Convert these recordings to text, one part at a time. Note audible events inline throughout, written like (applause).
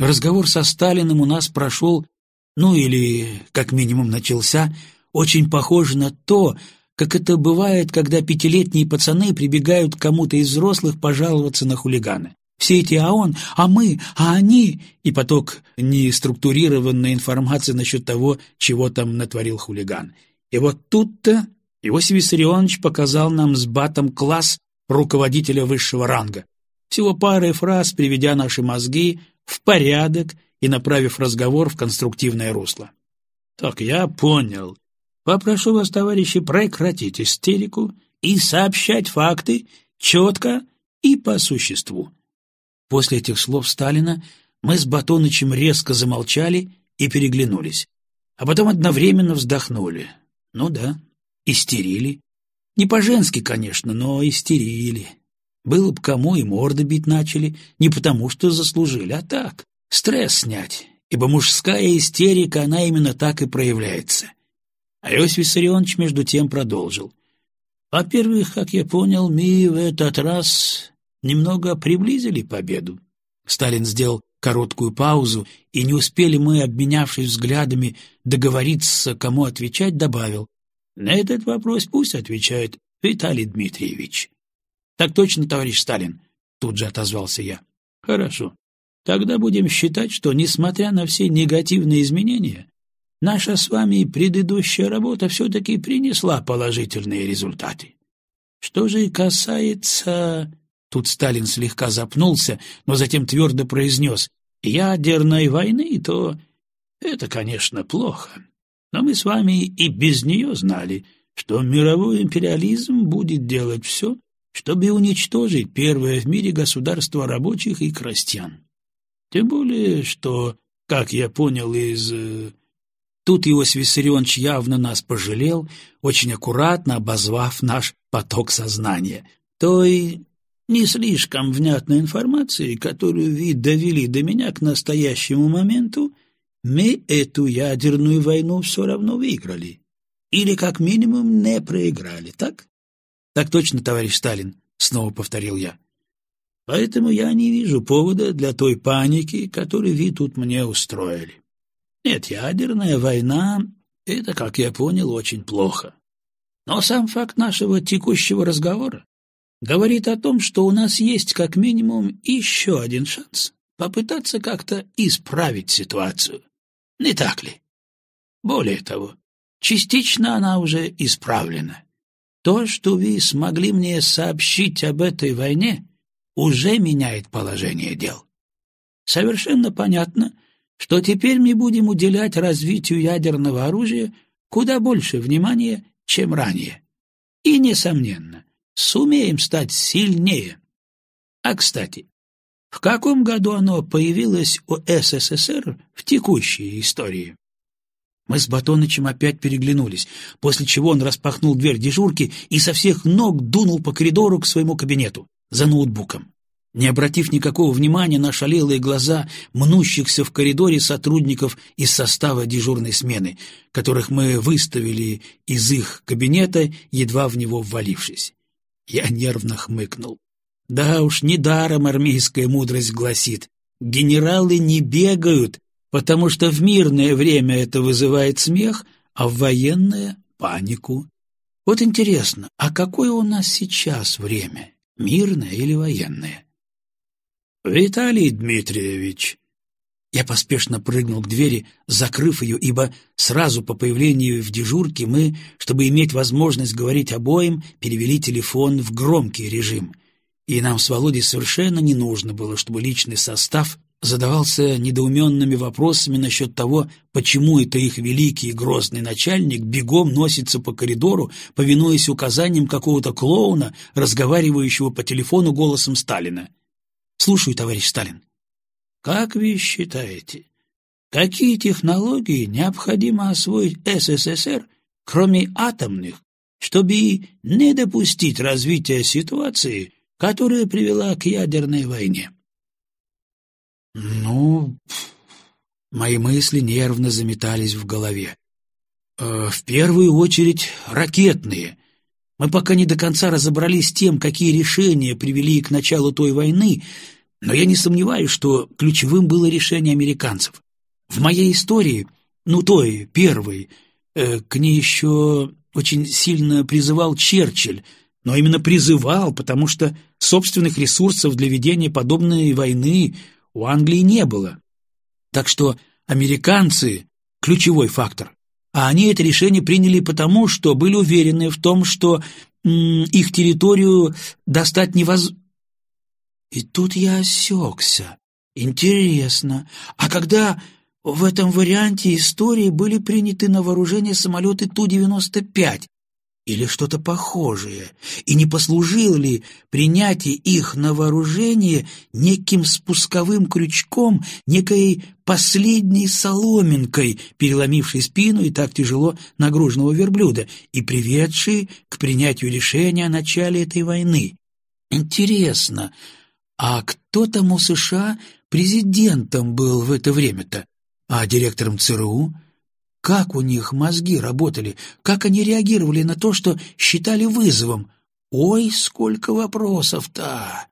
Разговор со Сталиным у нас прошел, ну или, как минимум, начался, очень похоже на то, как это бывает, когда пятилетние пацаны прибегают к кому-то из взрослых пожаловаться на хулиганы. Все эти «а он», «а мы», «а они» и поток неструктурированной информации насчет того, чего там натворил хулиган. И вот тут-то Иосиф Виссарионович показал нам с батом класс руководителя высшего ранга. Всего парой фраз, приведя наши мозги в порядок и направив разговор в конструктивное русло. «Так, я понял. Попрошу вас, товарищи, прекратить истерику и сообщать факты четко и по существу. После этих слов Сталина мы с Батонычем резко замолчали и переглянулись, а потом одновременно вздохнули. Ну да, истерили. Не по-женски, конечно, но истерили. Было бы кому и морды бить начали, не потому что заслужили, а так, стресс снять, ибо мужская истерика, она именно так и проявляется. А Виссарионович между тем продолжил. Во-первых, как я понял, мы в этот раз немного приблизили победу. Сталин сделал короткую паузу, и не успели мы, обменявшись взглядами, договориться, кому отвечать, добавил. На этот вопрос пусть отвечает Виталий Дмитриевич. Так точно, товарищ Сталин, тут же отозвался я. Хорошо. Тогда будем считать, что, несмотря на все негативные изменения, наша с вами предыдущая работа все-таки принесла положительные результаты. Что же касается... Тут Сталин слегка запнулся, но затем твердо произнес «ядерной войны», то это, конечно, плохо. Но мы с вами и без нее знали, что мировой империализм будет делать все, чтобы уничтожить первое в мире государство рабочих и крестьян. Тем более, что, как я понял из э, Тут Иосиф Виссарионович явно нас пожалел, очень аккуратно обозвав наш поток сознания. Той не слишком внятной информации, которую вы довели до меня к настоящему моменту, мы эту ядерную войну все равно выиграли. Или, как минимум, не проиграли, так? Так точно, товарищ Сталин, снова повторил я. Поэтому я не вижу повода для той паники, которую вы тут мне устроили. Нет, ядерная война — это, как я понял, очень плохо. Но сам факт нашего текущего разговора говорит о том, что у нас есть как минимум еще один шанс попытаться как-то исправить ситуацию. Не так ли? Более того, частично она уже исправлена. То, что вы смогли мне сообщить об этой войне, уже меняет положение дел. Совершенно понятно, что теперь мы будем уделять развитию ядерного оружия куда больше внимания, чем ранее. И, несомненно, сумеем стать сильнее. А, кстати, в каком году оно появилось у СССР в текущей истории? Мы с Батонычем опять переглянулись, после чего он распахнул дверь дежурки и со всех ног дунул по коридору к своему кабинету за ноутбуком не обратив никакого внимания на шалелые глаза мнущихся в коридоре сотрудников из состава дежурной смены, которых мы выставили из их кабинета, едва в него ввалившись. Я нервно хмыкнул. Да уж, недаром армейская мудрость гласит, генералы не бегают, потому что в мирное время это вызывает смех, а в военное — панику. Вот интересно, а какое у нас сейчас время, мирное или военное? «Виталий Дмитриевич!» Я поспешно прыгнул к двери, закрыв ее, ибо сразу по появлению в дежурке мы, чтобы иметь возможность говорить обоим, перевели телефон в громкий режим. И нам с Володей совершенно не нужно было, чтобы личный состав задавался недоуменными вопросами насчет того, почему это их великий и грозный начальник бегом носится по коридору, повинуясь указаниям какого-то клоуна, разговаривающего по телефону голосом Сталина. Слушаю, товарищ Сталин. Как вы считаете, какие технологии необходимо освоить СССР, кроме атомных, чтобы не допустить развития ситуации, которая привела к ядерной войне? Ну, мои мысли нервно заметались в голове. Э, в первую очередь ракетные. Мы пока не до конца разобрались с тем, какие решения привели к началу той войны, Но я не сомневаюсь, что ключевым было решение американцев. В моей истории, ну той, первой, э, к ней еще очень сильно призывал Черчилль, но именно призывал, потому что собственных ресурсов для ведения подобной войны у Англии не было. Так что американцы – ключевой фактор. А они это решение приняли потому, что были уверены в том, что их территорию достать невозможно. И тут я осекся. Интересно, а когда в этом варианте истории были приняты на вооружение самолеты Ту-95 или что-то похожее, и не послужило ли принятие их на вооружение неким спусковым крючком, некой последней соломинкой, переломившей спину и так тяжело нагруженного верблюда, и приведшей к принятию решения о начале этой войны. Интересно, а кто там у США президентом был в это время-то? А директором ЦРУ? Как у них мозги работали? Как они реагировали на то, что считали вызовом? Ой, сколько вопросов-то!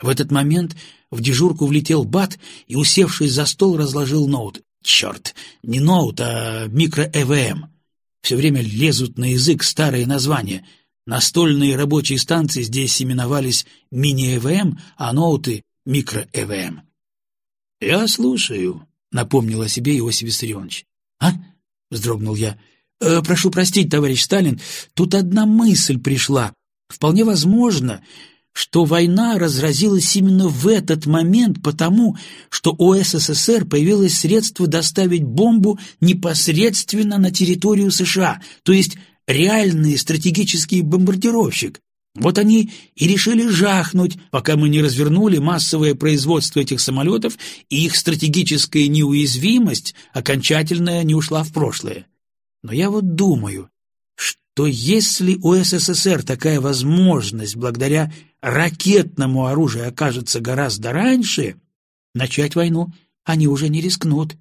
В этот момент в дежурку влетел Бат и, усевшись за стол, разложил ноут. Черт, не ноут, а микро-ЭВМ. Все время лезут на язык старые названия. Настольные рабочие станции здесь именовались мини-ЭВМ, а ноуты — микро-ЭВМ. «Я слушаю», — напомнил о себе Иосиф Виссарионович. «А?» — вздрогнул я. «Э, «Прошу простить, товарищ Сталин, тут одна мысль пришла. Вполне возможно, что война разразилась именно в этот момент потому, что у СССР появилось средство доставить бомбу непосредственно на территорию США, то есть реальный стратегический бомбардировщик. Вот они и решили жахнуть, пока мы не развернули массовое производство этих самолетов, и их стратегическая неуязвимость окончательно не ушла в прошлое. Но я вот думаю, что если у СССР такая возможность благодаря ракетному оружию окажется гораздо раньше, начать войну они уже не рискнут.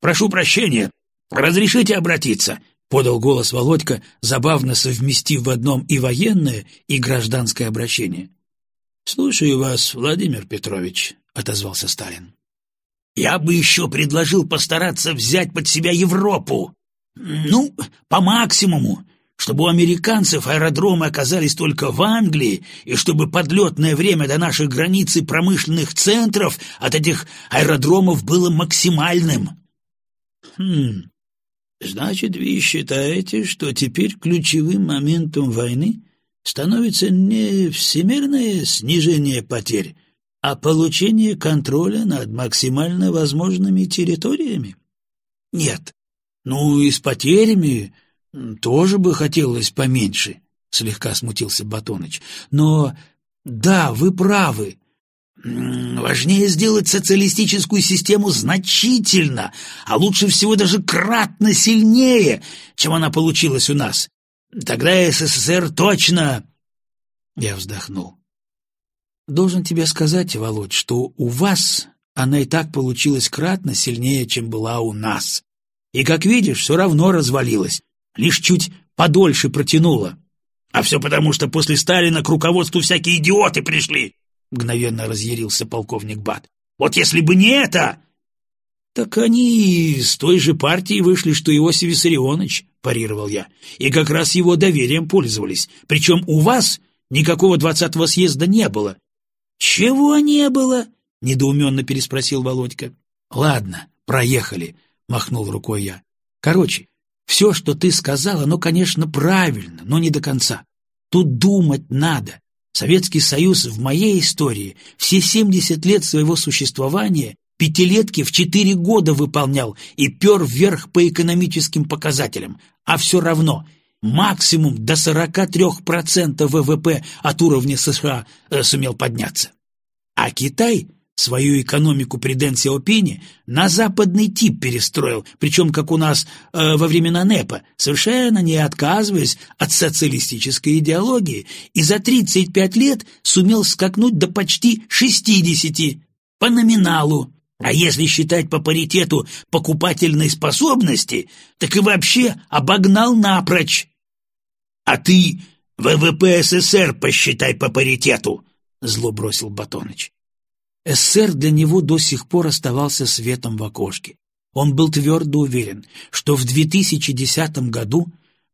«Прошу прощения, разрешите обратиться?» — подал голос Володька, забавно совместив в одном и военное, и гражданское обращение. — Слушаю вас, Владимир Петрович, — отозвался Сталин. — Я бы еще предложил постараться взять под себя Европу. Ну, по максимуму, чтобы у американцев аэродромы оказались только в Англии, и чтобы подлетное время до наших границ и промышленных центров от этих аэродромов было максимальным. — Хм, Значит, вы считаете, что теперь ключевым моментом войны становится не всемирное снижение потерь, а получение контроля над максимально возможными территориями? Нет. Ну и с потерями тоже бы хотелось поменьше, слегка смутился Батоныч. Но да, вы правы. Важнее сделать социалистическую систему значительно, а лучше всего даже кратно сильнее, чем она получилась у нас. Тогда СССР точно...» Я вздохнул. «Должен тебе сказать, Володь, что у вас она и так получилась кратно сильнее, чем была у нас. И, как видишь, все равно развалилась, лишь чуть подольше протянула. А все потому, что после Сталина к руководству всякие идиоты пришли, — мгновенно разъярился полковник Бат. «Вот если бы не это...» «Так они с той же партии вышли, что Иосиф Виссарионович», — парировал я, «и как раз его доверием пользовались. Причем у вас никакого двадцатого съезда не было». «Чего не было?» — недоуменно переспросил Володька. «Ладно, проехали», — махнул рукой я. «Короче, все, что ты сказал, оно, конечно, правильно, но не до конца. Тут думать надо. Советский Союз в моей истории все 70 лет своего существования пятилетки в четыре года выполнял и пер вверх по экономическим показателям, а все равно максимум до 43% ВВП от уровня США э, сумел подняться. А Китай Свою экономику при Дэн Сяопине на западный тип перестроил, причем как у нас э, во времена НЭПа, совершенно не отказываясь от социалистической идеологии, и за 35 лет сумел скакнуть до почти 60 по номиналу. А если считать по паритету покупательной способности, так и вообще обогнал напрочь. А ты ВВП СССР посчитай по паритету, — зло бросил Батоныч. СССР для него до сих пор оставался светом в окошке. Он был твердо уверен, что в 2010 году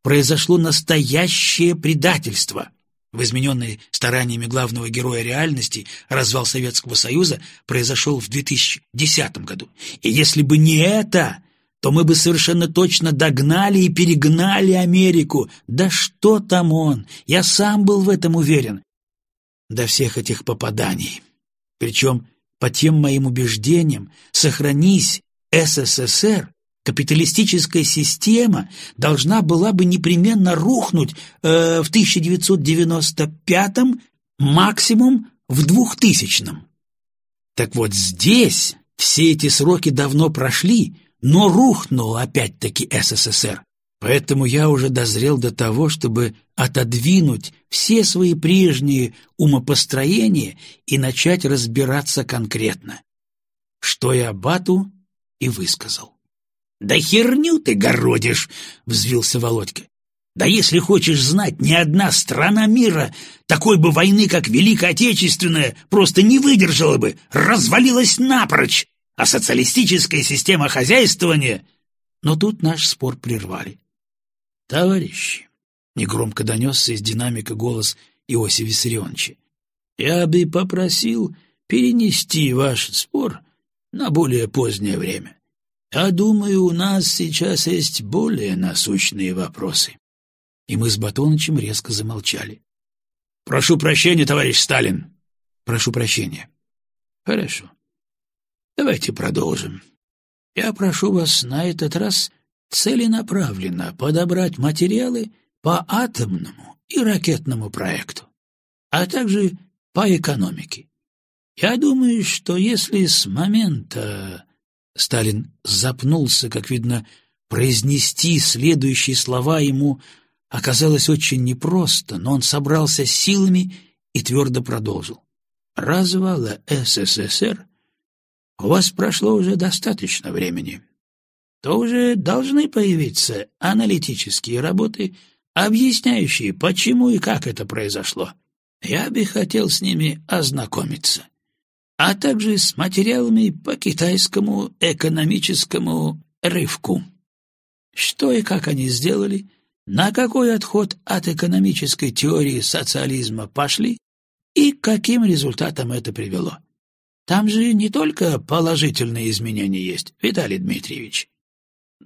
произошло настоящее предательство. В измененной стараниями главного героя реальности развал Советского Союза произошел в 2010 году. И если бы не это, то мы бы совершенно точно догнали и перегнали Америку. Да что там он? Я сам был в этом уверен. До всех этих попаданий. Причем, по тем моим убеждениям, сохранись СССР, капиталистическая система должна была бы непременно рухнуть э, в 1995 максимум в 2000 -м. Так вот здесь все эти сроки давно прошли, но рухнул опять-таки СССР. Поэтому я уже дозрел до того, чтобы отодвинуть все свои прежние умопостроения и начать разбираться конкретно. Что я Бату и высказал. «Да херню ты городишь!» — взвился Володька. «Да если хочешь знать, ни одна страна мира такой бы войны, как Великая Отечественная, просто не выдержала бы, развалилась напрочь, а социалистическая система хозяйствования...» Но тут наш спор прервали. «Товарищи!» — негромко донесся из динамика голос Иосифа Виссарионовича. «Я бы попросил перенести ваш спор на более позднее время. Я думаю, у нас сейчас есть более насущные вопросы». И мы с Батонычем резко замолчали. «Прошу прощения, товарищ Сталин!» «Прошу прощения». «Хорошо. Давайте продолжим. Я прошу вас на этот раз целенаправленно подобрать материалы по атомному и ракетному проекту, а также по экономике. Я думаю, что если с момента... Сталин запнулся, как видно, произнести следующие слова ему оказалось очень непросто, но он собрался силами и твердо продолжил. Развала СССР у вас прошло уже достаточно времени. То уже должны появиться аналитические работы, объясняющие, почему и как это произошло. Я бы хотел с ними ознакомиться а также с материалами по китайскому экономическому рывку. Что и как они сделали, на какой отход от экономической теории социализма пошли и к каким результатам это привело. Там же не только положительные изменения есть, Виталий Дмитриевич.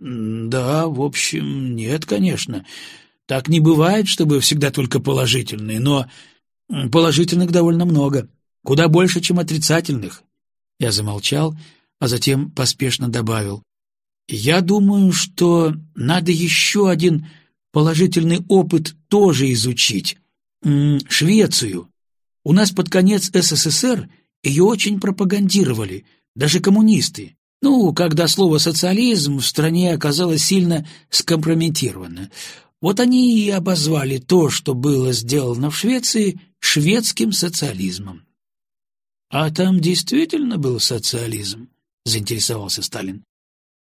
Да, в общем, нет, конечно. Так не бывает, чтобы всегда только положительные, но положительных довольно много. Куда больше, чем отрицательных. Я замолчал, а затем поспешно добавил. Я думаю, что надо еще один положительный опыт тоже изучить. Швецию. У нас под конец СССР ее очень пропагандировали, даже коммунисты. Ну, когда слово «социализм» в стране оказалось сильно скомпрометировано. Вот они и обозвали то, что было сделано в Швеции, шведским социализмом. «А там действительно был социализм?» — заинтересовался Сталин.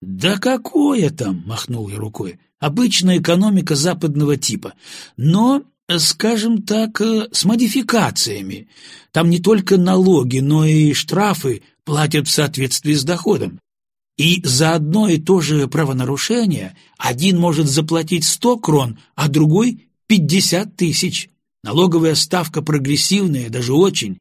«Да какое там?» — махнул я рукой. «Обычная экономика западного типа. Но, скажем так, э, с модификациями. Там не только налоги, но и штрафы платят в соответствии с доходом. И за одно и то же правонарушение один может заплатить сто крон, а другой — пятьдесят тысяч. Налоговая ставка прогрессивная, даже очень.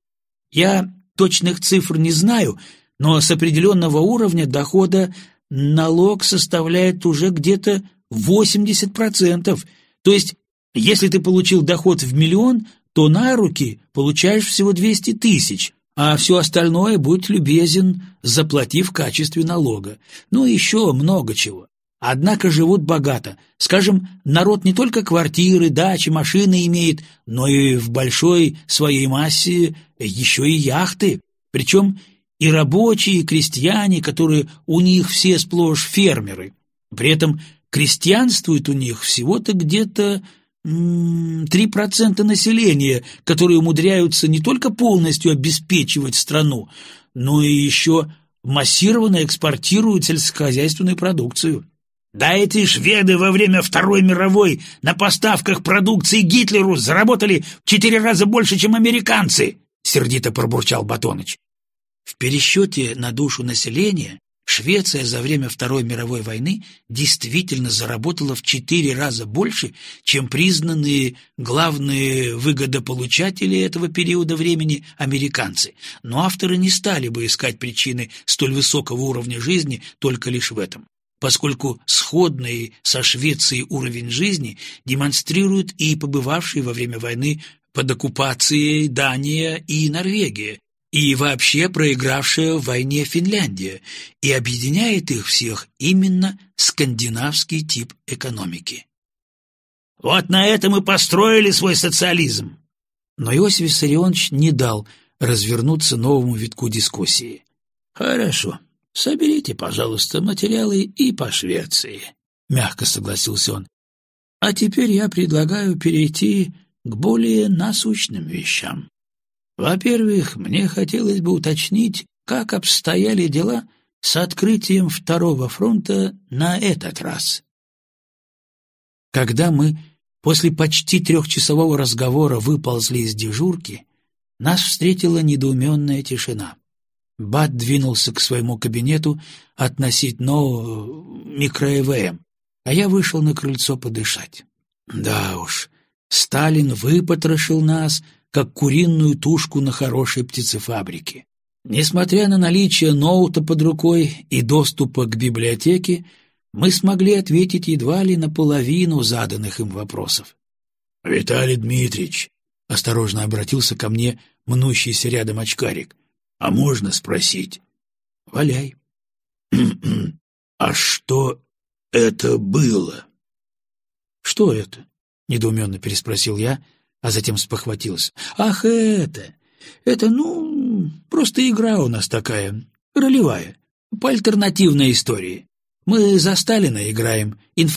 Я точных цифр не знаю, но с определенного уровня дохода налог составляет уже где-то 80%. То есть, если ты получил доход в миллион, то на руки получаешь всего 200 тысяч, а все остальное, будь любезен, заплати в качестве налога. Ну, еще много чего. Однако живут богато. Скажем, народ не только квартиры, дачи, машины имеет, но и в большой своей массе еще и яхты. Причем и рабочие, и крестьяне, которые у них все сплошь фермеры. При этом крестьянствует у них всего-то где-то три процента населения, которые умудряются не только полностью обеспечивать страну, но и еще массированно экспортируют сельскохозяйственную продукцию. Да эти шведы во время Второй мировой на поставках продукции Гитлеру заработали в четыре раза больше, чем американцы, сердито пробурчал Батоныч. В пересчете на душу населения Швеция за время Второй мировой войны действительно заработала в четыре раза больше, чем признанные главные выгодополучатели этого периода времени американцы, но авторы не стали бы искать причины столь высокого уровня жизни только лишь в этом поскольку сходный со Швецией уровень жизни демонстрируют и побывавшие во время войны под оккупацией Дания и Норвегия, и вообще проигравшая в войне Финляндия, и объединяет их всех именно скандинавский тип экономики. Вот на этом и построили свой социализм. Но Иосиф Виссарионович не дал развернуться новому витку дискуссии. Хорошо, соберите, пожалуйста, материалы и по Швеции, мягко согласился он. А теперь я предлагаю перейти к более насущным вещам. Во-первых, мне хотелось бы уточнить, как обстояли дела с открытием второго фронта на этот раз. Когда мы после почти трехчасового разговора выползли из дежурки, нас встретила недоуменная тишина. Бат двинулся к своему кабинету относить нового микро-ЭВМ, а я вышел на крыльцо подышать. Да уж, Сталин выпотрошил нас, как куриную тушку на хорошей птицефабрике. Несмотря на наличие ноута под рукой и доступа к библиотеке, мы смогли ответить едва ли на половину заданных им вопросов. — Виталий Дмитриевич, — осторожно обратился ко мне мнущийся рядом очкарик, — а можно спросить? — Валяй. (clears throat) — А что это было? — Что это? — недоуменно переспросил я, а затем спохватился. «Ах, это! Это, ну, просто игра у нас такая, ролевая, по альтернативной истории. Мы за Сталина играем,